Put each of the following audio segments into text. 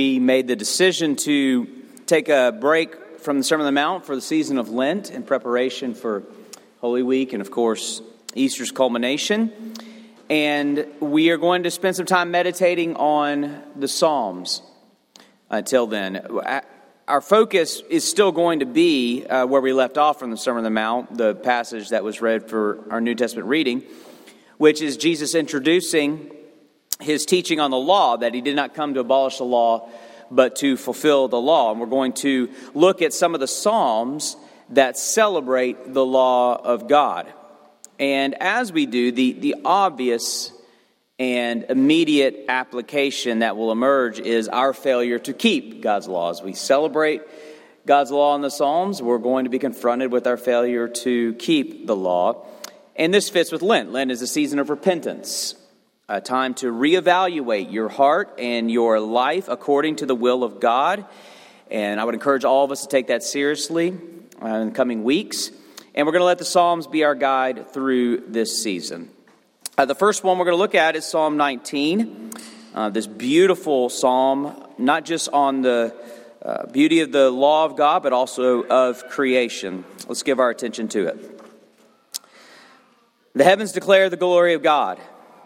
We made the decision to take a break from the Sermon on the Mount for the season of Lent in preparation for Holy Week and, of course, Easter's culmination. And we are going to spend some time meditating on the Psalms until then. Our focus is still going to be uh, where we left off from the Sermon on the Mount, the passage that was read for our New Testament reading, which is Jesus introducing his teaching on the law, that he did not come to abolish the law, but to fulfill the law. And we're going to look at some of the Psalms that celebrate the law of God. And as we do, the, the obvious and immediate application that will emerge is our failure to keep God's laws. We celebrate God's law in the Psalms. We're going to be confronted with our failure to keep the law. And this fits with Lent. Lent is a season of repentance a time to reevaluate your heart and your life according to the will of God. And I would encourage all of us to take that seriously uh, in the coming weeks. And we're going to let the Psalms be our guide through this season. Uh, the first one we're going to look at is Psalm 19. Uh, this beautiful psalm, not just on the uh, beauty of the law of God, but also of creation. Let's give our attention to it. The heavens declare the glory of God.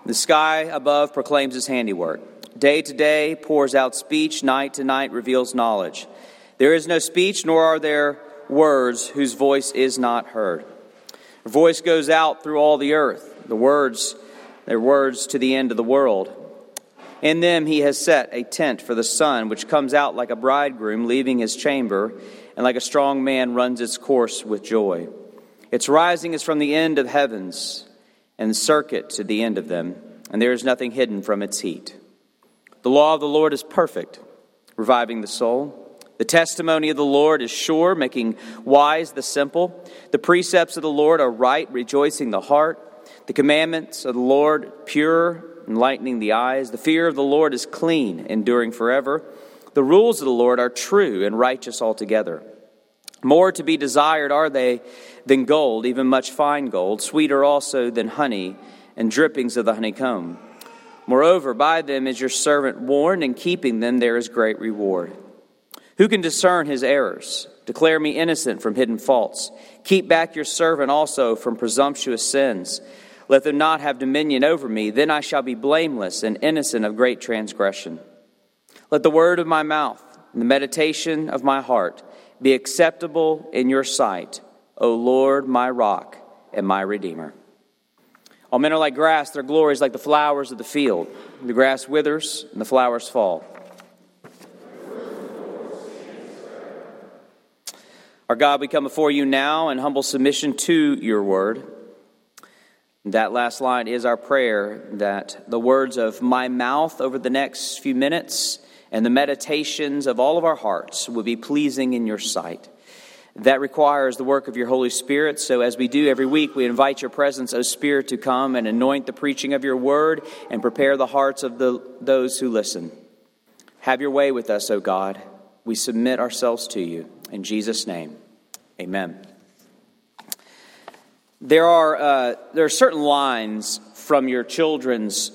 The sky above proclaims his handiwork. Day to day pours out speech, night to night reveals knowledge. There is no speech, nor are there words whose voice is not heard. Her voice goes out through all the earth, the words, their words to the end of the world. In them he has set a tent for the sun, which comes out like a bridegroom leaving his chamber, and like a strong man runs its course with joy. Its rising is from the end of heavens and circuit to the end of them, and there is nothing hidden from its heat. The law of the Lord is perfect, reviving the soul. The testimony of the Lord is sure, making wise the simple. The precepts of the Lord are right, rejoicing the heart. The commandments of the Lord pure, enlightening the eyes. The fear of the Lord is clean, enduring forever. The rules of the Lord are true and righteous altogether. More to be desired are they than gold, even much fine gold, sweeter also than honey and drippings of the honeycomb. Moreover, by them is your servant warned, and keeping them there is great reward. Who can discern his errors? Declare me innocent from hidden faults. Keep back your servant also from presumptuous sins. Let them not have dominion over me. Then I shall be blameless and innocent of great transgression. Let the word of my mouth and the meditation of my heart be acceptable in your sight, O Lord, my rock and my redeemer. All men are like grass, their glory is like the flowers of the field. The grass withers and the flowers fall. Our God, we come before you now in humble submission to your word. That last line is our prayer that the words of my mouth over the next few minutes and the meditations of all of our hearts will be pleasing in your sight. That requires the work of your Holy Spirit. So, as we do every week, we invite your presence, O Spirit, to come and anoint the preaching of your word and prepare the hearts of the, those who listen. Have your way with us, O God. We submit ourselves to you. In Jesus' name, amen. There are, uh, there are certain lines from your children's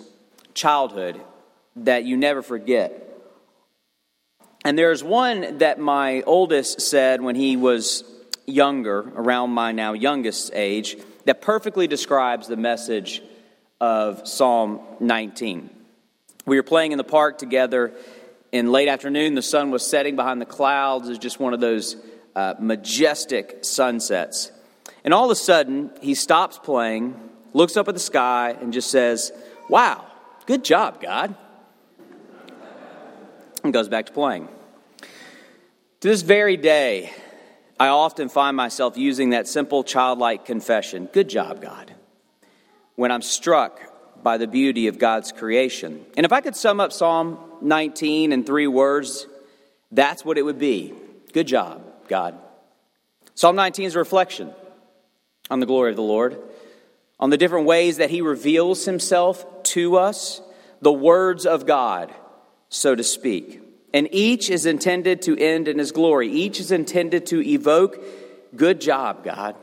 childhood that you never forget. And there's one that my oldest said when he was younger, around my now youngest age, that perfectly describes the message of Psalm 19. We were playing in the park together in late afternoon. The sun was setting behind the clouds. It was just one of those uh, majestic sunsets. And all of a sudden, he stops playing, looks up at the sky, and just says, Wow, good job, God. And goes back to playing. To this very day, I often find myself using that simple childlike confession Good job, God, when I'm struck by the beauty of God's creation. And if I could sum up Psalm 19 in three words, that's what it would be. Good job, God. Psalm 19 is a reflection on the glory of the Lord, on the different ways that He reveals Himself to us, the words of God, so to speak. And each is intended to end in His glory. Each is intended to evoke, good job, God.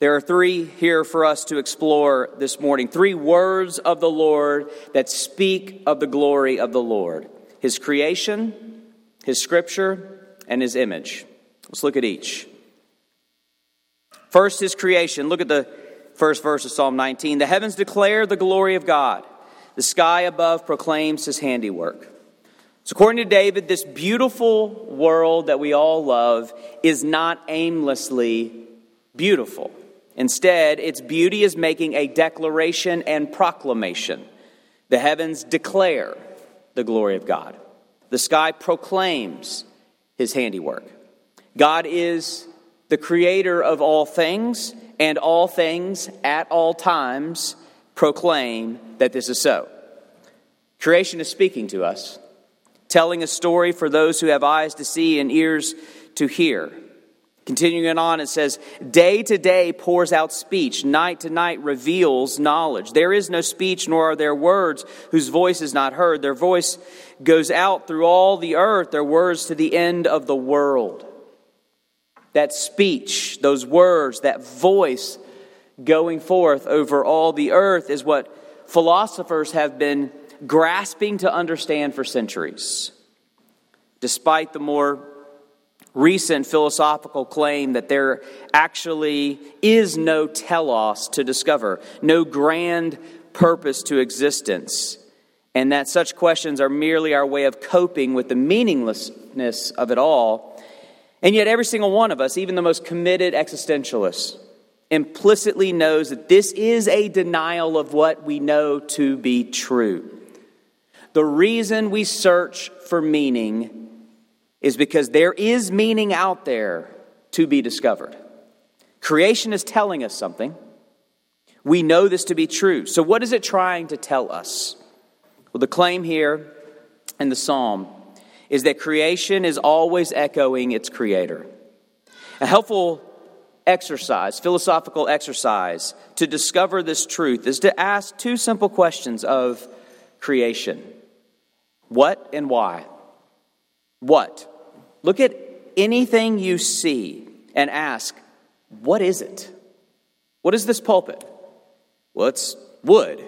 There are three here for us to explore this morning. Three words of the Lord that speak of the glory of the Lord His creation, His scripture, and His image. Let's look at each. First, His creation. Look at the first verse of Psalm 19. The heavens declare the glory of God, the sky above proclaims His handiwork. So, according to David, this beautiful world that we all love is not aimlessly beautiful. Instead, its beauty is making a declaration and proclamation. The heavens declare the glory of God, the sky proclaims his handiwork. God is the creator of all things, and all things at all times proclaim that this is so. Creation is speaking to us, telling a story for those who have eyes to see and ears to hear. Continuing on, it says, Day to day pours out speech, night to night reveals knowledge. There is no speech, nor are there words whose voice is not heard. Their voice goes out through all the earth, their words to the end of the world. That speech, those words, that voice going forth over all the earth is what philosophers have been grasping to understand for centuries. Despite the more recent philosophical claim that there actually is no telos to discover, no grand purpose to existence, and that such questions are merely our way of coping with the meaninglessness of it all. And yet, every single one of us, even the most committed existentialists, implicitly knows that this is a denial of what we know to be true. The reason we search for meaning is because there is meaning out there to be discovered. Creation is telling us something. We know this to be true. So, what is it trying to tell us? Well, the claim here in the psalm is that creation is always echoing its creator. A helpful exercise, philosophical exercise, to discover this truth is to ask two simple questions of creation What and why? What? Look at anything you see and ask, what is it? What is this pulpit? Well, it's wood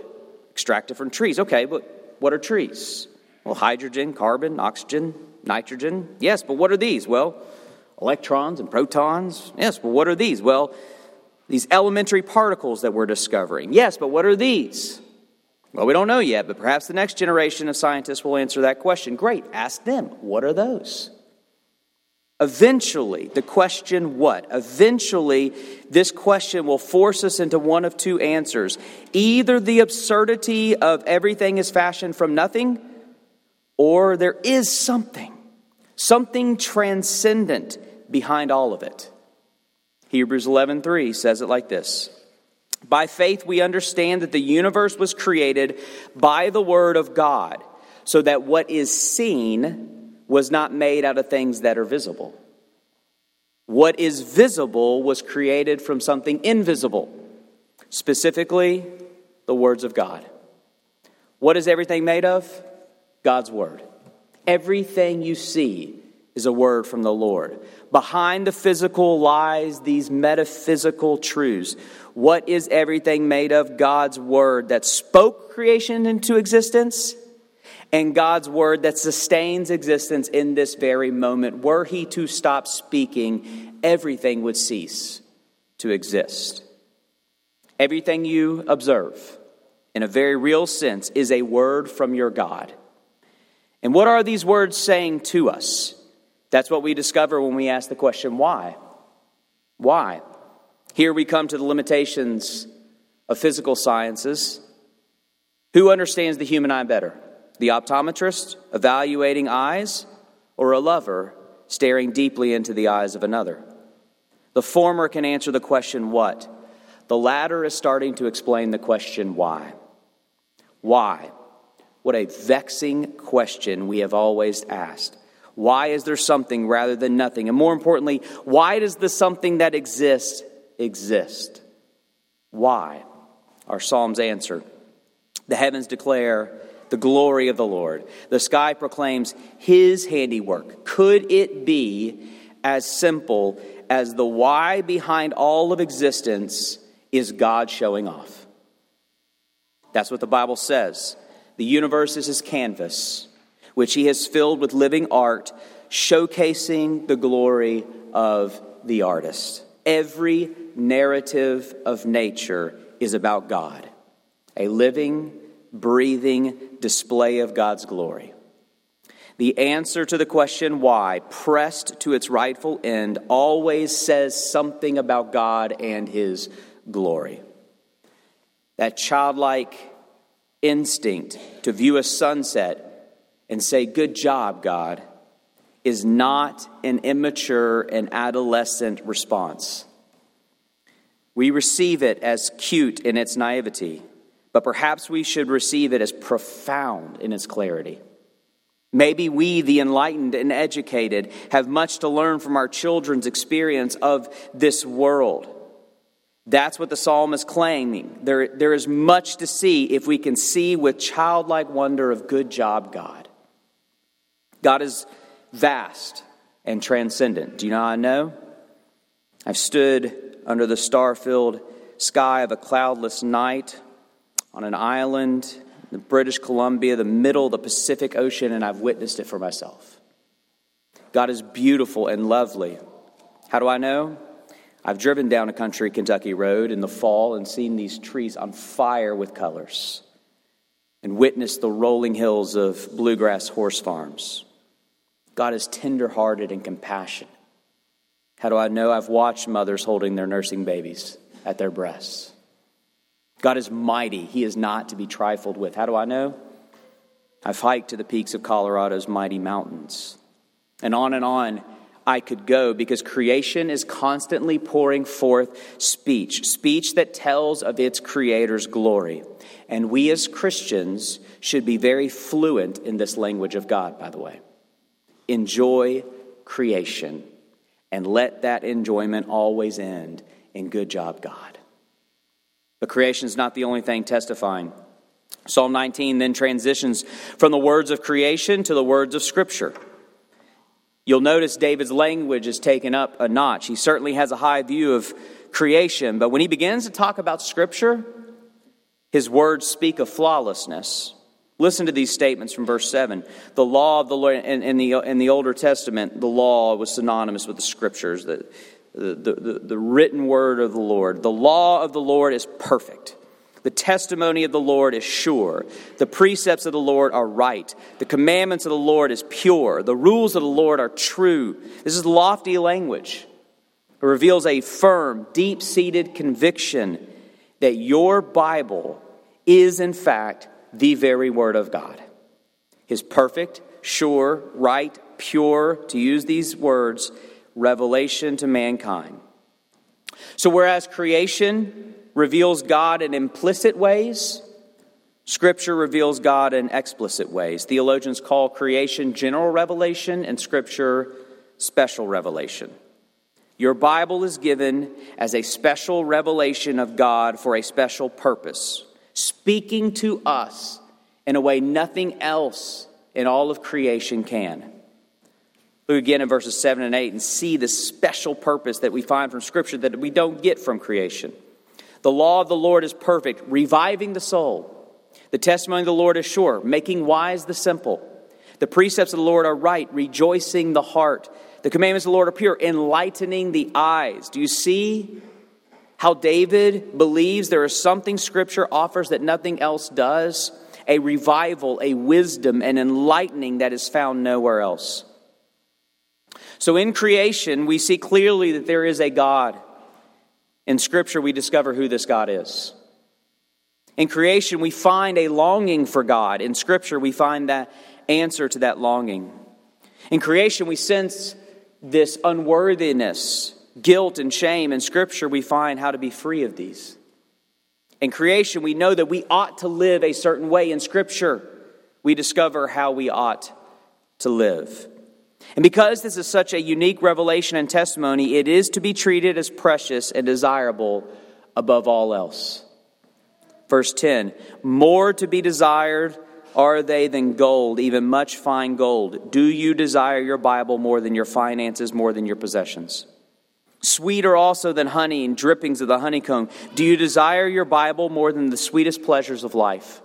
extracted from trees. Okay, but what are trees? Well, hydrogen, carbon, oxygen, nitrogen. Yes, but what are these? Well, electrons and protons. Yes, but what are these? Well, these elementary particles that we're discovering. Yes, but what are these? Well, we don't know yet, but perhaps the next generation of scientists will answer that question. Great, ask them. What are those? Eventually, the question what? Eventually, this question will force us into one of two answers. Either the absurdity of everything is fashioned from nothing, or there is something, something transcendent behind all of it. Hebrews 11:3 says it like this. By faith, we understand that the universe was created by the Word of God, so that what is seen was not made out of things that are visible. What is visible was created from something invisible, specifically the words of God. What is everything made of? God's Word. Everything you see is a word from the Lord. Behind the physical lies these metaphysical truths. What is everything made of? God's word that spoke creation into existence and God's word that sustains existence in this very moment. Were he to stop speaking, everything would cease to exist. Everything you observe, in a very real sense, is a word from your God. And what are these words saying to us? That's what we discover when we ask the question, why? Why? Here we come to the limitations of physical sciences. Who understands the human eye better? The optometrist evaluating eyes, or a lover staring deeply into the eyes of another? The former can answer the question, what? The latter is starting to explain the question, why? Why? What a vexing question we have always asked. Why is there something rather than nothing? And more importantly, why does the something that exists exist? Why? Our Psalms answer. The heavens declare the glory of the Lord. The sky proclaims his handiwork. Could it be as simple as the why behind all of existence is God showing off? That's what the Bible says. The universe is his canvas, which he has filled with living art, showcasing the glory of the artist. Every narrative of nature is about God, a living, breathing display of God's glory. The answer to the question why, pressed to its rightful end, always says something about God and his glory. That childlike instinct to view a sunset and say, Good job, God, is not an immature and adolescent response. We receive it as cute in its naivety, but perhaps we should receive it as profound in its clarity. Maybe we, the enlightened and educated, have much to learn from our children's experience of this world. That's what the psalm is claiming. There, there is much to see if we can see with childlike wonder of good job, God. God is vast and transcendent. Do you know how I know? I've stood under the star filled sky of a cloudless night on an island in British Columbia, the middle of the Pacific Ocean, and I've witnessed it for myself. God is beautiful and lovely. How do I know? I've driven down a country Kentucky road in the fall and seen these trees on fire with colors and witnessed the rolling hills of bluegrass horse farms. God is tenderhearted and compassionate. How do I know? I've watched mothers holding their nursing babies at their breasts. God is mighty. He is not to be trifled with. How do I know? I've hiked to the peaks of Colorado's mighty mountains. And on and on I could go because creation is constantly pouring forth speech, speech that tells of its creator's glory. And we as Christians should be very fluent in this language of God, by the way. Enjoy creation and let that enjoyment always end in good job, God. But creation is not the only thing testifying. Psalm 19 then transitions from the words of creation to the words of Scripture. You'll notice David's language is taken up a notch. He certainly has a high view of creation, but when he begins to talk about Scripture, his words speak of flawlessness. Listen to these statements from verse 7. The law of the Lord, in, in, the, in the Older Testament, the law was synonymous with the Scriptures, the, the, the, the written word of the Lord. The law of the Lord is perfect. The testimony of the Lord is sure. The precepts of the Lord are right. The commandments of the Lord is pure. The rules of the Lord are true. This is lofty language. It reveals a firm, deep seated conviction that your Bible is, in fact, the very Word of God. His perfect, sure, right, pure, to use these words, revelation to mankind. So, whereas creation reveals God in implicit ways, Scripture reveals God in explicit ways. Theologians call creation general revelation and Scripture special revelation. Your Bible is given as a special revelation of God for a special purpose, speaking to us in a way nothing else in all of creation can. Look again in verses 7 and 8 and see the special purpose that we find from Scripture that we don't get from creation. The law of the Lord is perfect, reviving the soul. The testimony of the Lord is sure, making wise the simple. The precepts of the Lord are right, rejoicing the heart. The commandments of the Lord are pure, enlightening the eyes. Do you see how David believes there is something Scripture offers that nothing else does a revival, a wisdom, an enlightening that is found nowhere else. So in creation, we see clearly that there is a God. In Scripture, we discover who this God is. In creation, we find a longing for God. In Scripture, we find that answer to that longing. In creation, we sense this unworthiness, guilt, and shame. In Scripture, we find how to be free of these. In creation, we know that we ought to live a certain way. In Scripture, we discover how we ought to live. And because this is such a unique revelation and testimony, it is to be treated as precious and desirable above all else. Verse 10 More to be desired are they than gold, even much fine gold. Do you desire your Bible more than your finances, more than your possessions? Sweeter also than honey and drippings of the honeycomb. Do you desire your Bible more than the sweetest pleasures of life?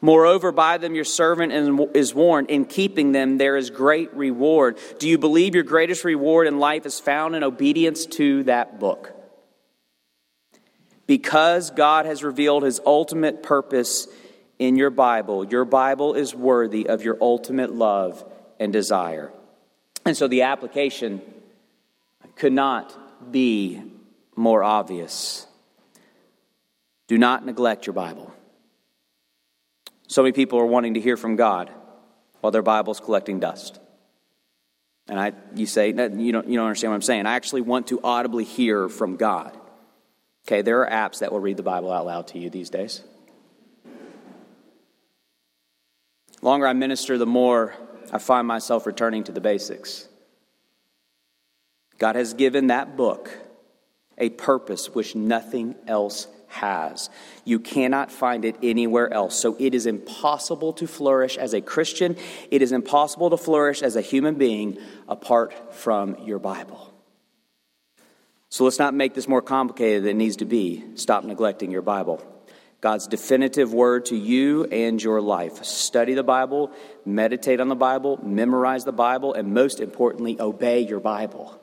Moreover, by them your servant is warned. In keeping them, there is great reward. Do you believe your greatest reward in life is found in obedience to that book? Because God has revealed his ultimate purpose in your Bible, your Bible is worthy of your ultimate love and desire. And so the application could not be more obvious. Do not neglect your Bible. So many people are wanting to hear from God while their Bible's collecting dust. And I, you say, you don't, you don't understand what I'm saying. I actually want to audibly hear from God. Okay, there are apps that will read the Bible out loud to you these days. The longer I minister, the more I find myself returning to the basics. God has given that book a purpose which nothing else has. You cannot find it anywhere else. So it is impossible to flourish as a Christian. It is impossible to flourish as a human being apart from your Bible. So let's not make this more complicated than it needs to be. Stop neglecting your Bible. God's definitive word to you and your life. Study the Bible, meditate on the Bible, memorize the Bible, and most importantly, obey your Bible.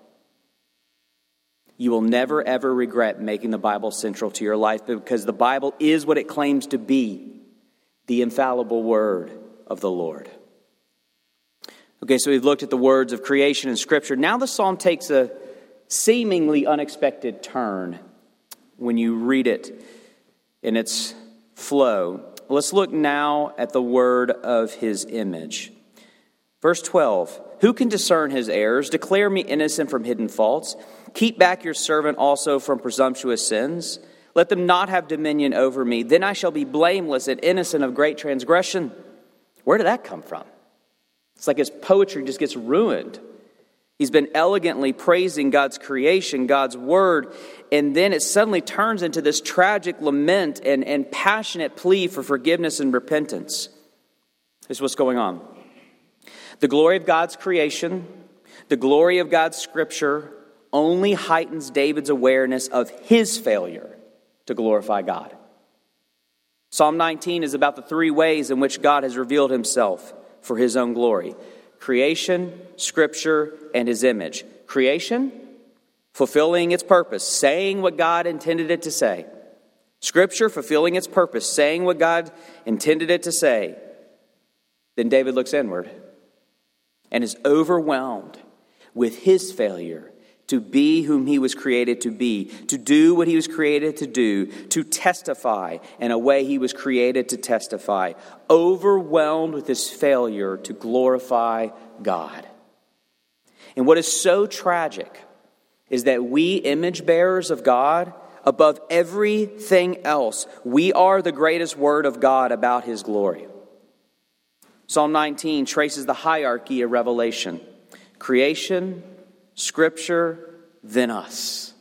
You will never, ever regret making the Bible central to your life because the Bible is what it claims to be the infallible word of the Lord. Okay, so we've looked at the words of creation in Scripture. Now the psalm takes a seemingly unexpected turn when you read it in its flow. Let's look now at the word of his image. Verse 12 Who can discern his errors? Declare me innocent from hidden faults. Keep back your servant also from presumptuous sins. Let them not have dominion over me. Then I shall be blameless and innocent of great transgression. Where did that come from? It's like his poetry just gets ruined. He's been elegantly praising God's creation, God's word, and then it suddenly turns into this tragic lament and, and passionate plea for forgiveness and repentance. This is what's going on. The glory of God's creation, the glory of God's scripture, only heightens David's awareness of his failure to glorify God. Psalm 19 is about the three ways in which God has revealed himself for his own glory creation, scripture, and his image. Creation, fulfilling its purpose, saying what God intended it to say. Scripture, fulfilling its purpose, saying what God intended it to say. Then David looks inward and is overwhelmed with his failure to be whom he was created to be, to do what he was created to do, to testify in a way he was created to testify, overwhelmed with his failure to glorify God. And what is so tragic is that we, image bearers of God, above everything else, we are the greatest word of God about his glory. Psalm 19 traces the hierarchy of revelation creation, Scripture, then us.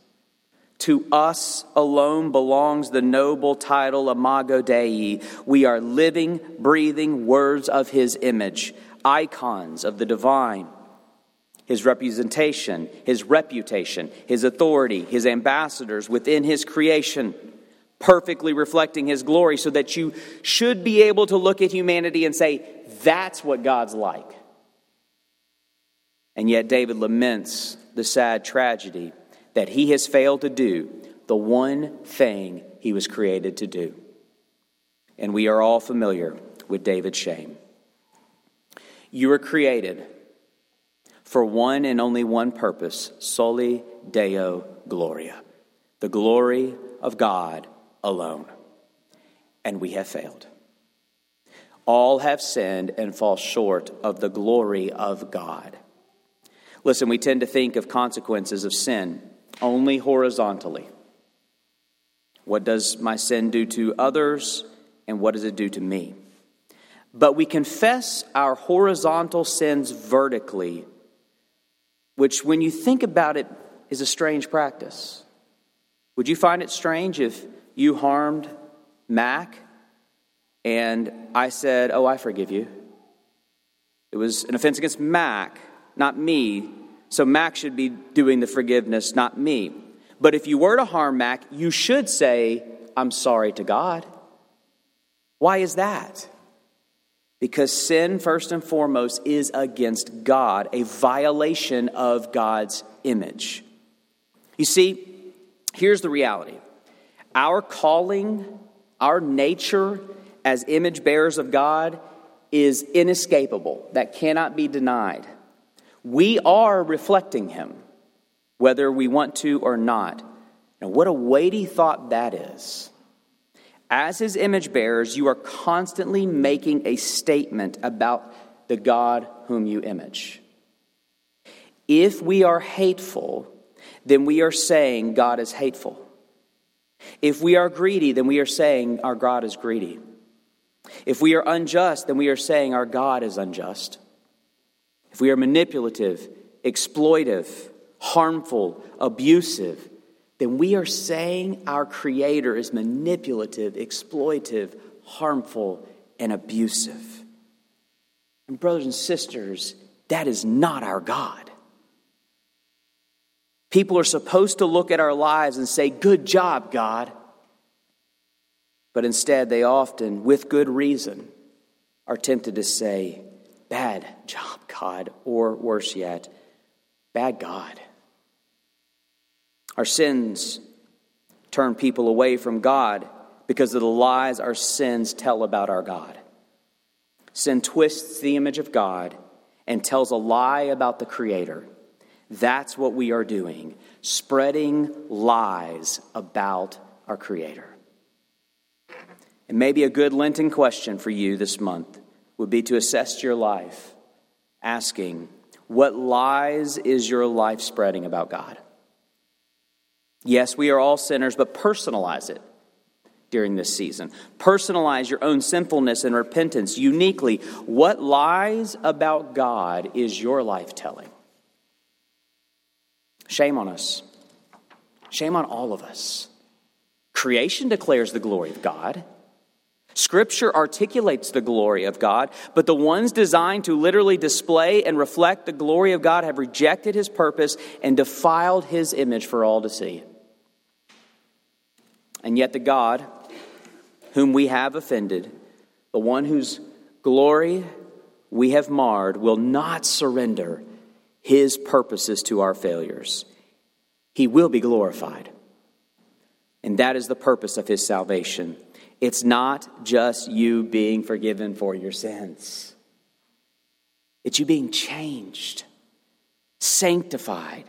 To us alone belongs the noble title Imago Dei. We are living, breathing words of His image, icons of the divine. His representation, His reputation, His authority, His ambassadors within His creation, perfectly reflecting His glory, so that you should be able to look at humanity and say, that's what God's like. And yet, David laments the sad tragedy that he has failed to do the one thing he was created to do. And we are all familiar with David's shame. You were created for one and only one purpose soli deo gloria, the glory of God alone. And we have failed. All have sinned and fall short of the glory of God. Listen, we tend to think of consequences of sin only horizontally. What does my sin do to others, and what does it do to me? But we confess our horizontal sins vertically, which, when you think about it, is a strange practice. Would you find it strange if you harmed Mac and I said, Oh, I forgive you? It was an offense against Mac, not me. So Mac should be doing the forgiveness, not me. But if you were to harm Mac, you should say, I'm sorry to God. Why is that? Because sin, first and foremost, is against God, a violation of God's image. You see, here's the reality our calling, our nature as image bearers of God is inescapable, that cannot be denied. We are reflecting Him, whether we want to or not. Now, what a weighty thought that is. As His image bearers, you are constantly making a statement about the God whom you image. If we are hateful, then we are saying God is hateful. If we are greedy, then we are saying our God is greedy. If we are unjust, then we are saying our God is unjust. If we are manipulative, exploitive, harmful, abusive, then we are saying our Creator is manipulative, exploitive, harmful, and abusive. And, brothers and sisters, that is not our God. People are supposed to look at our lives and say, Good job, God. But instead, they often, with good reason, are tempted to say, Bad job, God, or worse yet, bad God. Our sins turn people away from God because of the lies our sins tell about our God. Sin twists the image of God and tells a lie about the Creator. That's what we are doing, spreading lies about our Creator. And maybe a good Lenten question for you this month would be to assess your life, asking, What lies is your life spreading about God? Yes, we are all sinners, but personalize it during this season. Personalize your own sinfulness and repentance uniquely. What lies about God is your life telling? Shame on us. Shame on all of us. Creation declares the glory of God. Scripture articulates the glory of God, but the ones designed to literally display and reflect the glory of God have rejected his purpose and defiled his image for all to see. And yet, the God whom we have offended, the one whose glory we have marred, will not surrender his purposes to our failures. He will be glorified. And that is the purpose of his salvation it's not just you being forgiven for your sins, it's you being changed, sanctified.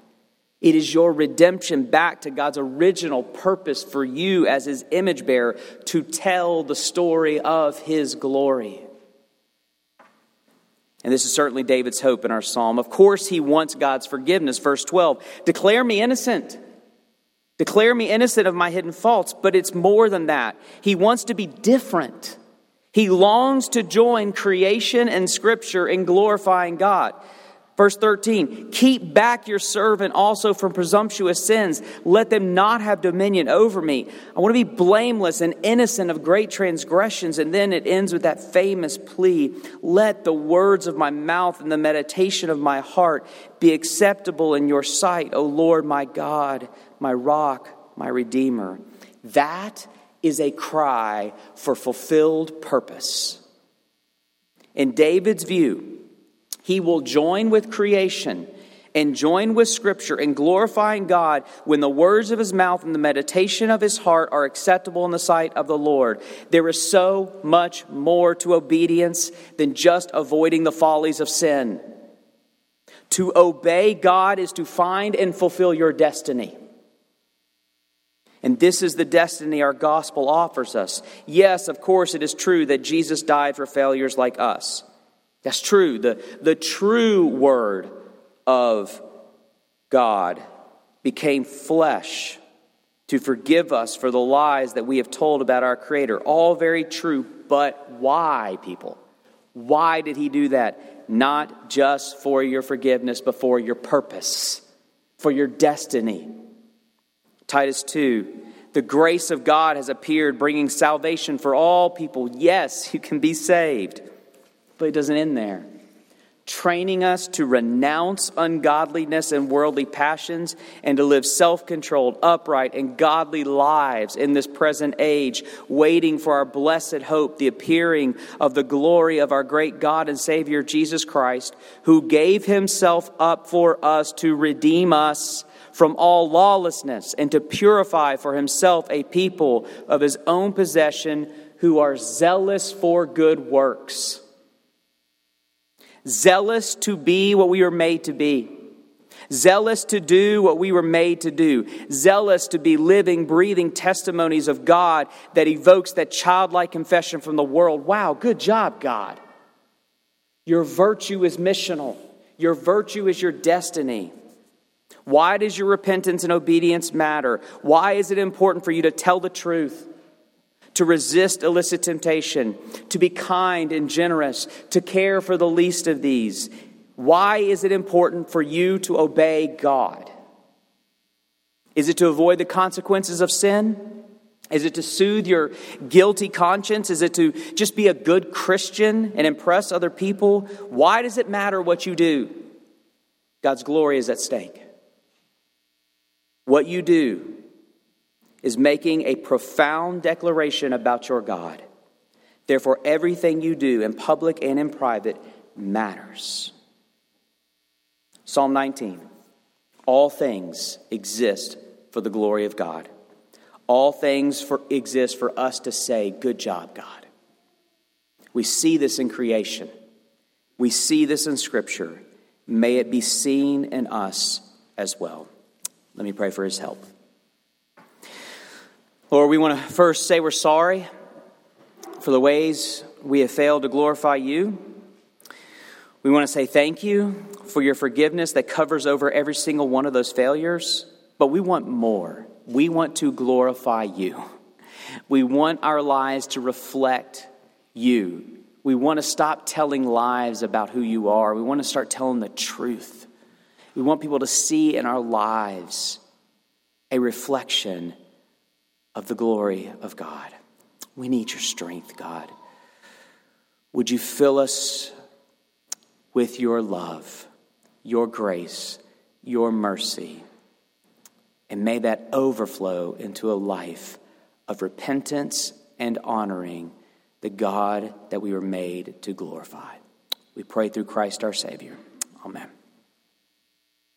It is your redemption back to God's original purpose for you as His image bearer to tell the story of His glory. And this is certainly David's hope in our psalm. Of course, he wants God's forgiveness. Verse 12 Declare me innocent. Declare me innocent of my hidden faults, but it's more than that. He wants to be different. He longs to join creation and scripture in glorifying God. Verse 13, keep back your servant also from presumptuous sins. Let them not have dominion over me. I want to be blameless and innocent of great transgressions. And then it ends with that famous plea Let the words of my mouth and the meditation of my heart be acceptable in your sight, O Lord my God, my rock, my redeemer. That is a cry for fulfilled purpose. In David's view, he will join with creation and join with Scripture in glorifying God when the words of his mouth and the meditation of his heart are acceptable in the sight of the Lord. There is so much more to obedience than just avoiding the follies of sin. To obey God is to find and fulfill your destiny. And this is the destiny our gospel offers us. Yes, of course, it is true that Jesus died for failures like us. That's true. The, the true word of God became flesh to forgive us for the lies that we have told about our Creator. All very true, but why, people? Why did He do that? Not just for your forgiveness, but for your purpose, for your destiny. Titus 2 The grace of God has appeared, bringing salvation for all people. Yes, you can be saved. But it doesn't end there training us to renounce ungodliness and worldly passions and to live self controlled, upright, and godly lives in this present age, waiting for our blessed hope, the appearing of the glory of our great God and Savior Jesus Christ, who gave himself up for us to redeem us from all lawlessness and to purify for himself a people of his own possession who are zealous for good works zealous to be what we were made to be, zealous to do what we were made to do, zealous to be living, breathing testimonies of God that evokes that childlike confession from the world. Wow, good job, God. Your virtue is missional, your virtue is your destiny. Why does your repentance and obedience matter? Why is it important for you to tell the truth? to resist illicit temptation, to be kind and generous, to care for the least of these. Why is it important for you to obey God? Is it to avoid the consequences of sin? Is it to soothe your guilty conscience? Is it to just be a good Christian and impress other people? Why does it matter what you do? God's glory is at stake. What you do is making a profound declaration about your God. Therefore, everything you do in public and in private matters. Psalm 19 All things exist for the glory of God. All things for, exist for us to say, Good job, God. We see this in creation, we see this in Scripture. May it be seen in us as well. Let me pray for his help. Lord, we want to first say we're sorry for the ways we have failed to glorify you. We want to say thank you for your forgiveness that covers over every single one of those failures, but we want more. We want to glorify you. We want our lives to reflect you. We want to stop telling lies about who you are. We want to start telling the truth. We want people to see in our lives a reflection of the glory of God. We need your strength, God. Would you fill us with your love, your grace, your mercy, and may that overflow into a life of repentance and honoring the God that we were made to glorify. We pray through Christ our Savior. Amen.